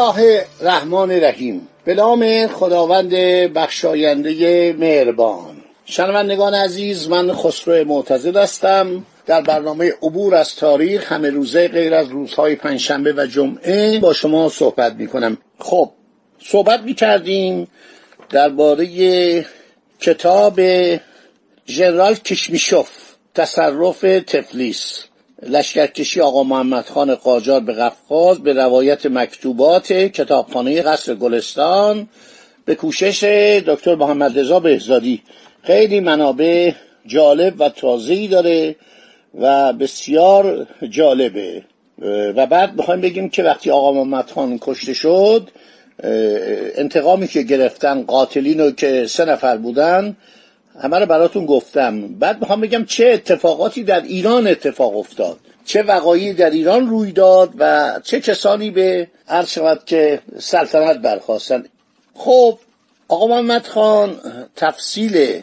الله الرحمن الرحیم به نام خداوند بخشاینده مهربان. شنوندگان عزیز من خسرو معتزد هستم. در برنامه عبور از تاریخ همه روزه غیر از روزهای پنجشنبه و جمعه با شما صحبت می کنم خب صحبت می کردیم درباره کتاب ژنرال کشمیشوف تصرف تفلیس. لشکرکشی آقا محمد خان قاجار به قفقاز به روایت مکتوبات کتابخانه قصر گلستان به کوشش دکتر محمد رضا بهزادی. خیلی منابع جالب و تازه‌ای داره و بسیار جالبه. و بعد می‌خوایم بگیم که وقتی آقا محمد خان کشته شد انتقامی که گرفتن قاتلین رو که سه نفر بودن همه رو براتون گفتم. بعد می‌خوام بگم چه اتفاقاتی در ایران اتفاق افتاد. چه وقایعی در ایران روی داد و چه کسانی به عرض شود که سلطنت برخواستن. خب آقا محمد خان تفصیل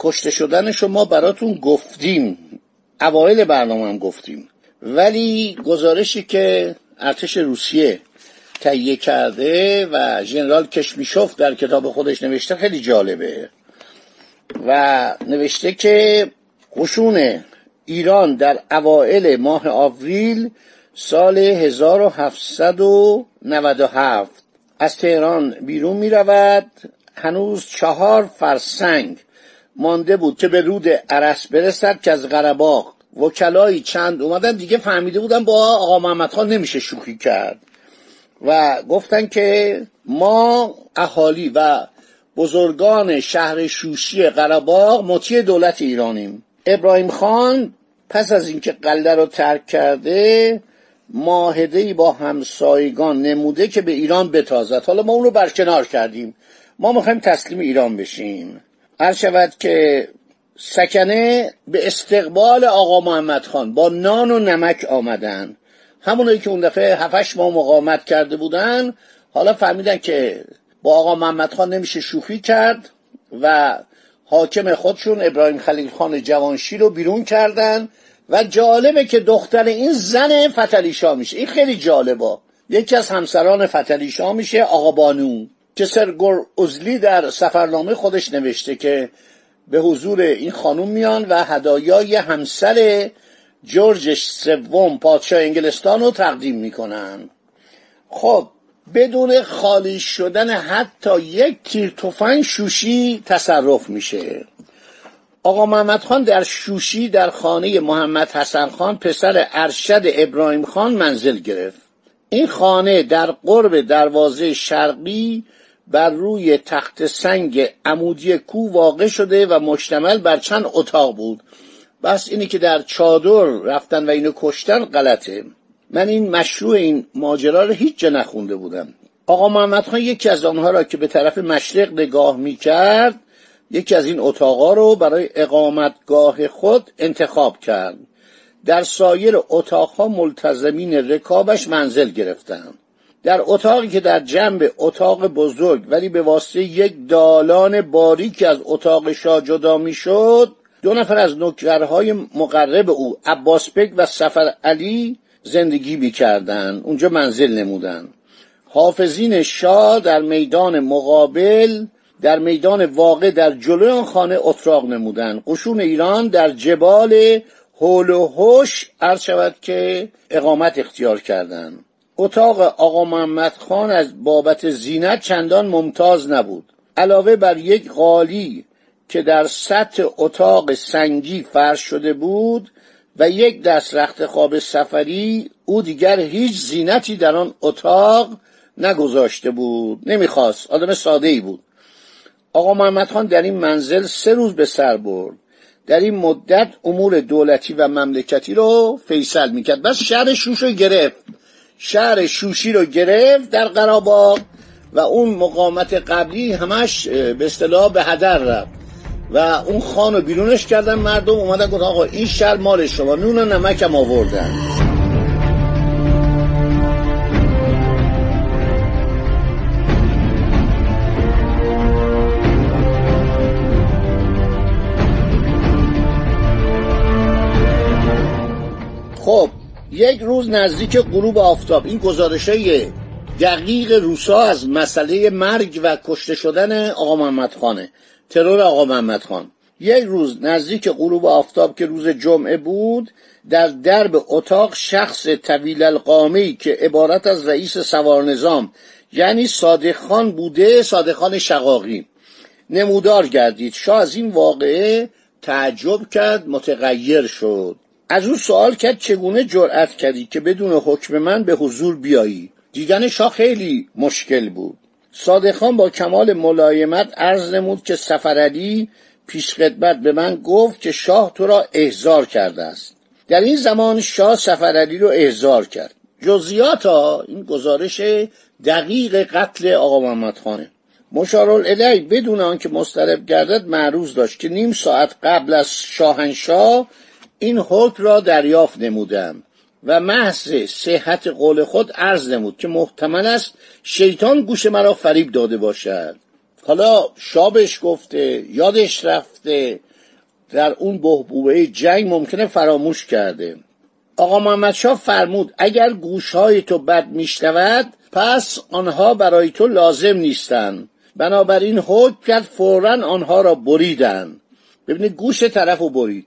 کشته شدن شما براتون گفتیم. اوایل برنامه هم گفتیم. ولی گزارشی که ارتش روسیه تهیه کرده و ژنرال کشمیشوف در کتاب خودش نوشته خیلی جالبه. و نوشته که قشون ایران در اوائل ماه آوریل سال 1797 از تهران بیرون می رود هنوز چهار فرسنگ مانده بود که به رود عرس برسد که از قرباق وکلایی چند اومدن. دیگه فهمیده بودن با آقا محمد خان نمیشه شوخی کرد. و گفتن که ما اهالی و بزرگان شهر شوشی قرباق مطیع دولت ایرانیم. ابراهیم خان پس از اینکه قلعه رو ترک کرده معاهده با همسایگان نموده که به ایران بتازد. حالا ما اون رو برکنار کردیم. ما می‌خوایم تسلیم ایران بشیم. هر شود که سکنه به استقبال آقا محمد خان با نان و نمک آمدن. همونایی که اون دفعه هفتش ماه مقاومت کرده بودن حالا فهمیدن که با آقا محمد خان نمیشه شوخی کرد و حاکم خودشون ابراهیم خلیل خان جوانشی رو بیرون کردن و جالبه که دختر این زن فتلیشا میشه. این خیلی جالبه. یکی از همسران فتلیشا میشه آقا بانو که سرگور ازلی در سفرنامه خودش نوشته که به حضور این خانوم میان و هدایای همسر جورج سوم پادشاه انگلستان رو تقدیم می‌کنن. خب بدون خالی شدن حتی یک تیر تفنگ شوشی تصرف میشه. آقا محمد خان در شوشی در خانه محمد حسن خان پسر ارشد ابراهیم خان منزل گرفت. این خانه در قرب دروازه شرقی بر روی تخت سنگ عمودی کو واقع شده و مشتمل بر چند اتاق بود. بس اینی که در چادر رفتن و اینو کشتن غلطه. من این مشروع این ماجرا رو هیچ جا نخونده بودم. آقا محمد خان یکی از آنها را که به طرف مشرق نگاه می کرد یکی از این اتاقا رو برای اقامتگاه خود انتخاب کرد. در سایر اتاقها ملتزمین رکابش منزل گرفتند. در اتاقی که در جنب اتاق بزرگ ولی به واسطه یک دالان باریک از اتاق شاه جدا می‌شد دو نفر از نوکرهای مقرب او عباس بک و سفر علی زندگی می‌کردند اونجا منزل نمودن. حافظین شاه در میدان مقابل در میدان واقع در جلوی آن خانه اتراق نمودن. قشون ایران در جبال هول و هوش عرض شود که اقامت اختیار کردند اتاق آقا محمد خان از بابت زینت چندان ممتاز نبود. علاوه بر یک قالی که در سطح اتاق سنگی فرش شده بود و یک دست رخت خواب سفری او دیگر هیچ زینتی در آن اتاق نگذاشته بود. نمی‌خواست. آدم ساده ای بود. آقا محمد خان در این منزل سه روز به سر برد. در این مدت امور دولتی و مملکتی رو فیصل می‌کرد. بس شهر شوش رو گرفت. شهر شوشی رو گرفت در قراباق و اون مقامت قبلی همش به اصطلاح به هدر رفت. و اون خان رو بیرونش کردن مردم اومدن گفت آقا این شهر مال شما. نون و نمکم آوردن. خب یک روز نزدیک غروب آفتاب این گزارش های دقیق روسا از مسئله مرگ و کشته شدن آقا محمد خانه. ترور آقا محمد خان. یک روز نزدیک غروب آفتاب که روز جمعه بود در درب اتاق شخص طویل القامه که عبارت از رئیس سوار نظام یعنی صادق خان بوده صادق خان شقاقی. نمودار گردید. شاه از این واقعه تعجب کرد متغیر شد. از او سوال کرد چگونه جرأت کردی که بدون حکم من به حضور بیایی؟ دیدن شاه خیلی مشکل بود. صادق خان با کمال ملایمت عرض نمود که سفرعلی پیش خدمت به من گفت که شاه تو را احضار کرده است. در این زمان شاه سفرعلی رو احضار کرد. جزئیات این گزارش دقیق قتل آقا محمد خانه. مشارالعلی بدون آنکه مسترب گردد معروض داشت که نیم ساعت قبل از شاهنشاه این حکم را دریافت نمودم. و محض صحت قول خود عرض نمود که محتمل است شیطان گوش مرا فریب داده باشد. حالا شابش گفته یادش رفته در اون بهبوبه جنگ ممکنه فراموش کرده. آقا محمد شاه فرمود اگر گوشهای تو بد میشنود پس آنها برای تو لازم نیستند بنابراین حکم کرد فورا آنها را بریدن. ببینید گوش طرف رو برید.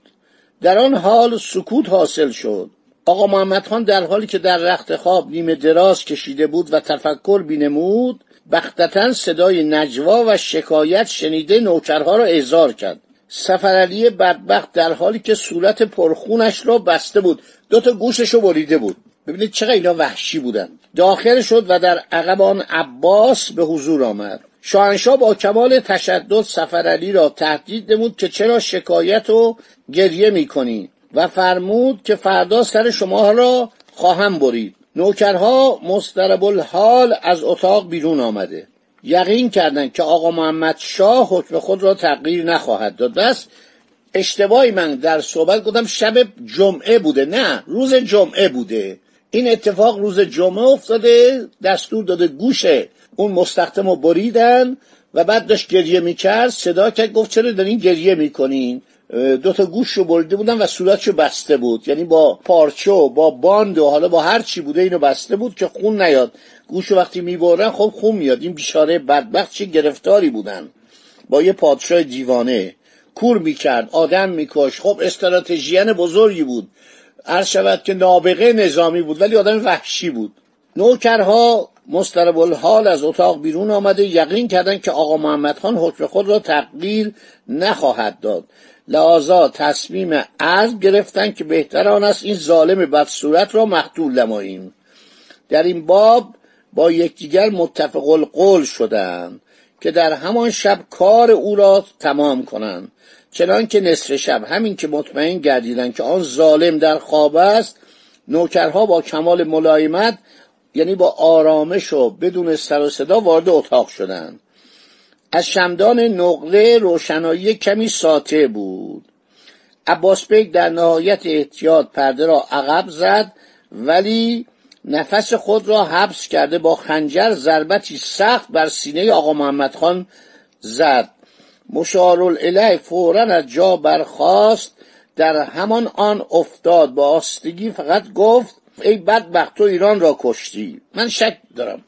در آن حال سکوت حاصل شد. آقا محمد خان در حالی که در رخت خواب نیمه دراز کشیده بود و تفکر بینمود بختتا صدای نجوا و شکایت شنیده نوکرها را احضار کرد. سفرعلی بدبخت در حالی که صورت پرخونش را بسته بود. دو تا گوشش رو بریده بود. ببینید چقدر اینا وحشی بودن. داخل شد و در عقب آن عباس به حضور آمد. شاهنشاه با کمال تشدد سفرعلی را تهدید نمود که چرا شکایت و گریه می‌کنی؟ و فرمود که فردا سر شما را خواهم برید. نوکرها مسترب الحال از اتاق بیرون آمده. یقین کردند که آقا محمد شاه حکم خود را تغییر نخواهد داد. بس اشتباهی من در صحبت گفتم شب جمعه بوده. نه روز جمعه بوده. این اتفاق روز جمعه افتاده دستور داده گوش اون مستخدم رو بریدن و بعد داشت گریه می‌کرد. صدا کرد گفت چرا دارین گریه می‌کنین؟ دو تا گوش رو بریده بودن و صورتشو بسته بود. یعنی با پارچه با باند و حالا با هر چی بوده اینو بسته بود که خون نیاد. گوشو وقتی می‌برن خب خون میاد. این بیچاره بدبخت چه گرفتاری بودن. با یه پادشاه دیوانه کور می‌کرد آدم میکش خب استراتژیان بزرگی بود. عرض شود که نابغه نظامی بود ولی آدم وحشی بود. نوکرها مسترب الحال از اتاق بیرون آمده یقین کردند که آقا محمد خان حکم خود را تغییر نخواهد داد. لحاظا تصمیم عرض گرفتن که بهتر آن است این ظالم بدصورت را مقتول نماییم. در این باب با یکدیگر متفق القول شدند که در همان شب کار او را تمام کنند. چنان که نصف شب همین که مطمئن گردیدند که آن ظالم در خواب است نوکرها با کمال ملایمت یعنی با آرامش و بدون سر و صدا وارد اتاق شدند. از شمدان نقره روشنایی کمی ساطع بود. عباس بیگ در نهایت احتیاط پرده را عقب زد ولی نفس خود را حبس کرده با خنجر ضربتی سخت بر سینه آقا محمد خان زد. مشارالعله فورا از جا برخاست. در همان آن افتاد با آستگی فقط گفت ای بدبخت تو ایران را کشتی. من شک دارم.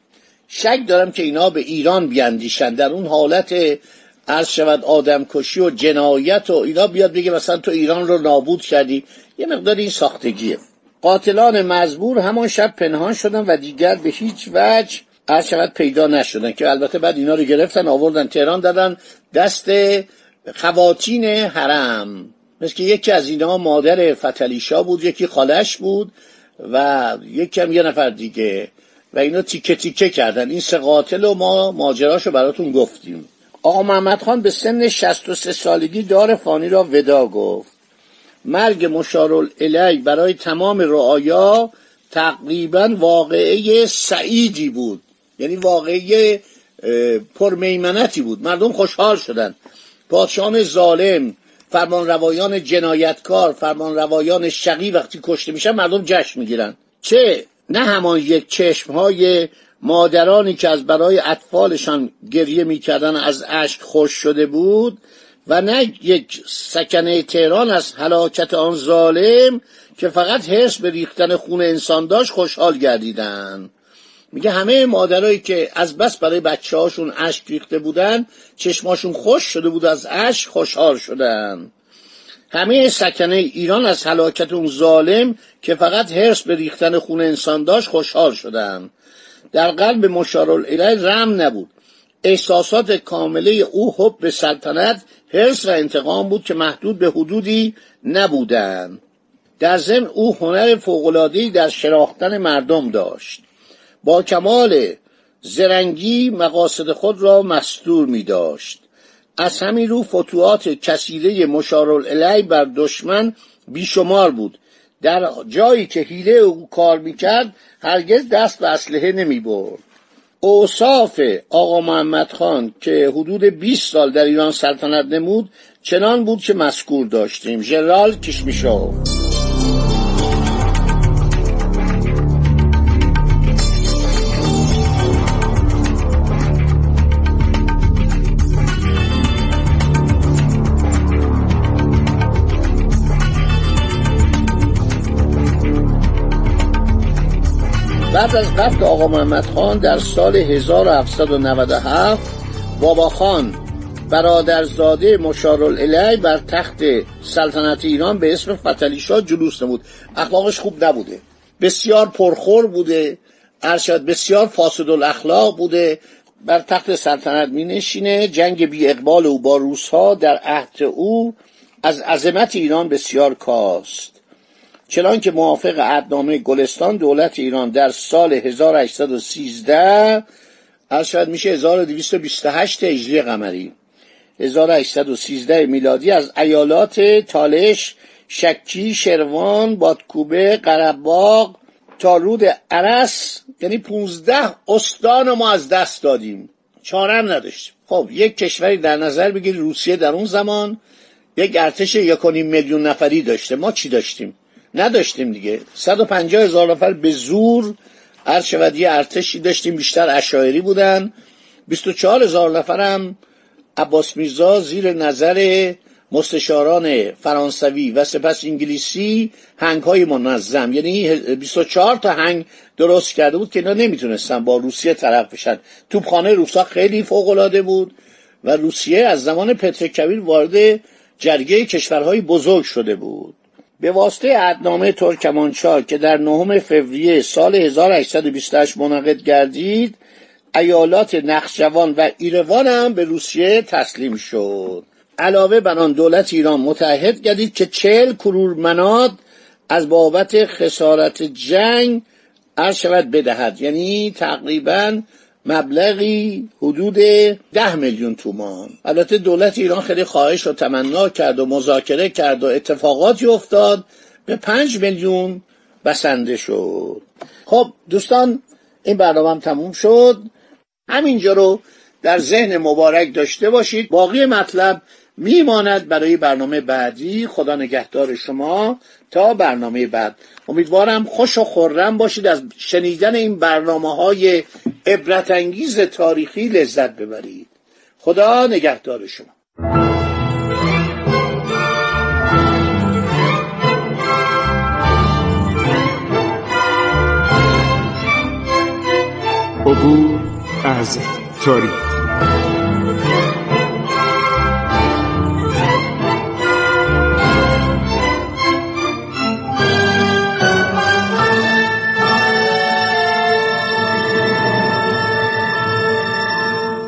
شک دارم که اینا به ایران بیاندیشن. در اون حالت عرض شود آدم کشی و جنایت و اینا بیاد بگه مثلا تو ایران رو نابود کردی. یه مقدار این ساختگیه. قاتلان مزبور همان شب پنهان شدن و دیگر به هیچ وجه عرض شود پیدا نشدن. که البته بعد اینا رو گرفتن آوردن تهران دادن دست خواتین حرم. مثل که یکی از اینا مادر فتلیشا بود یکی خالش بود و یکی هم یه نفر دیگه. و اینا تیکه تیکه کردن. این سه قاتل و ما ماجراشو براتون گفتیم. آقا محمد خان به سن 63 سالگی دار فانی را ودا گفت. مرگ مشارالعلی برای تمام رعایا تقریبا واقعه سعیدی بود. یعنی واقعه پرمیمنتی بود. مردم خوشحال شدند پادشاهان ظالم فرمان روایان جنایتکار فرمان روایان شقی وقتی کشته میشن مردم جشن می‌گیرن. چه؟ نه همان یک چشم های مادرانی که از برای اطفالشان گریه می‌کردن از اشک خوش شده بود و نه یک سکنه تهران از هلاکت آن ظالم که فقط حرس به ریختن خون انسان داشت خوشحال گردیدن. میگه همه مادرایی که از بس برای بچه هاشون اشک ریخته بودن چشماشون خوش شده بود از اشک خوشحال شدن. همه سکنه ایران از هلاکت اون ظالم که فقط حرس به ریختن خون انسان داشت خوشحال شدن. در قلب مشارالعلی رم نبود. احساسات کامله او حب به سلطنت حرس و انتقام بود که محدود به حدودی نبودند در ضمن او هنر فوقالعادهای در شناختن مردم داشت. با کمال زرنگی مقاصد خود را مستور می داشت از همین رو فتوحات کسیره مشارالعلی بر دشمن بیشمار بود. در جایی که حیله او کار می‌کرد هرگز دست به اسلحه نمی برد اوصاف آقا محمد خان که حدود 20 سال در ایران سلطنت نمود چنان بود که مذکور داشتیم. ژنرال کشمیشوف بعد از قتل آقا محمد خان در سال 1797 بابا خان برادرزاده مشارالعلی بر تخت سلطنت ایران به اسم فتلی شاه جلوس نمود. اخلاقش خوب نبوده. بسیار پرخور بوده. ارشد بسیار فاسد الاخلاق بوده. بر تخت سلطنت می نشینه جنگ بی اقبال او با روسها در عهد او از عظمت ایران بسیار کاست. چنان که موافق عدنامه گلستان دولت ایران در سال 1813 از شاید میشه 1228 هجری قمری. 1813 میلادی از ایالات تالش شکی شروان بادکوبه قرباق تا رود عرس یعنی 15 استان ما از دست دادیم. چارم نداشتیم. خب یک کشوری در نظر بگیر روسیه در اون زمان یک ارتش یکونیم میلیون نفری داشته. ما چی داشتیم؟ نداشتیم دیگه. 150 هزار نفر به زور یه ارتشی داشتیم بیشتر اشایری بودن. 24 هزار نفرم عباس میرزا زیر نظر مستشاران فرانسوی و سپس انگلیسی هنگ های منظم یعنی 24 تا هنگ درست کرده بود که اینا نمی‌تونستن با روسیه طرف بشن. توپخانه روسا خیلی فوق العاده بود و روسیه از زمان پتر کبیر وارد جرگه کشورهای بزرگ شده بود. به واسطه عدنامه ترکمانچا که در نهم فوریه سال 1828 منعقد گردید ایالات نخجوان و ایروان هم به روسیه تسلیم شد. علاوه بر آن دولت ایران متحد گردید که چهل کرور مناد از بابت خسارت جنگ عرض شود بدهد. یعنی تقریبا مبلغی حدود ده میلیون تومان. البته دولت ایران خیلی خواهش و تمنا کرد و مذاکره کرد و اتفاقاتی افتاد به پنج میلیون بسنده شد. خب دوستان این برنامه هم تموم شد. همینجا رو در ذهن مبارک داشته باشید. باقی مطلب میماند برای برنامه بعدی. خدا نگهدار شما تا برنامه بعد. امیدوارم خوش و خورم باشید. از شنیدن این برنامه های عبرت انگیز تاریخی لذت ببرید. خدا نگهدار شما. عبور از تاریخ.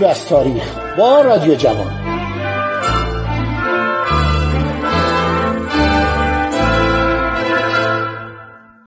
عبور از تاریخ با رادیو جوان.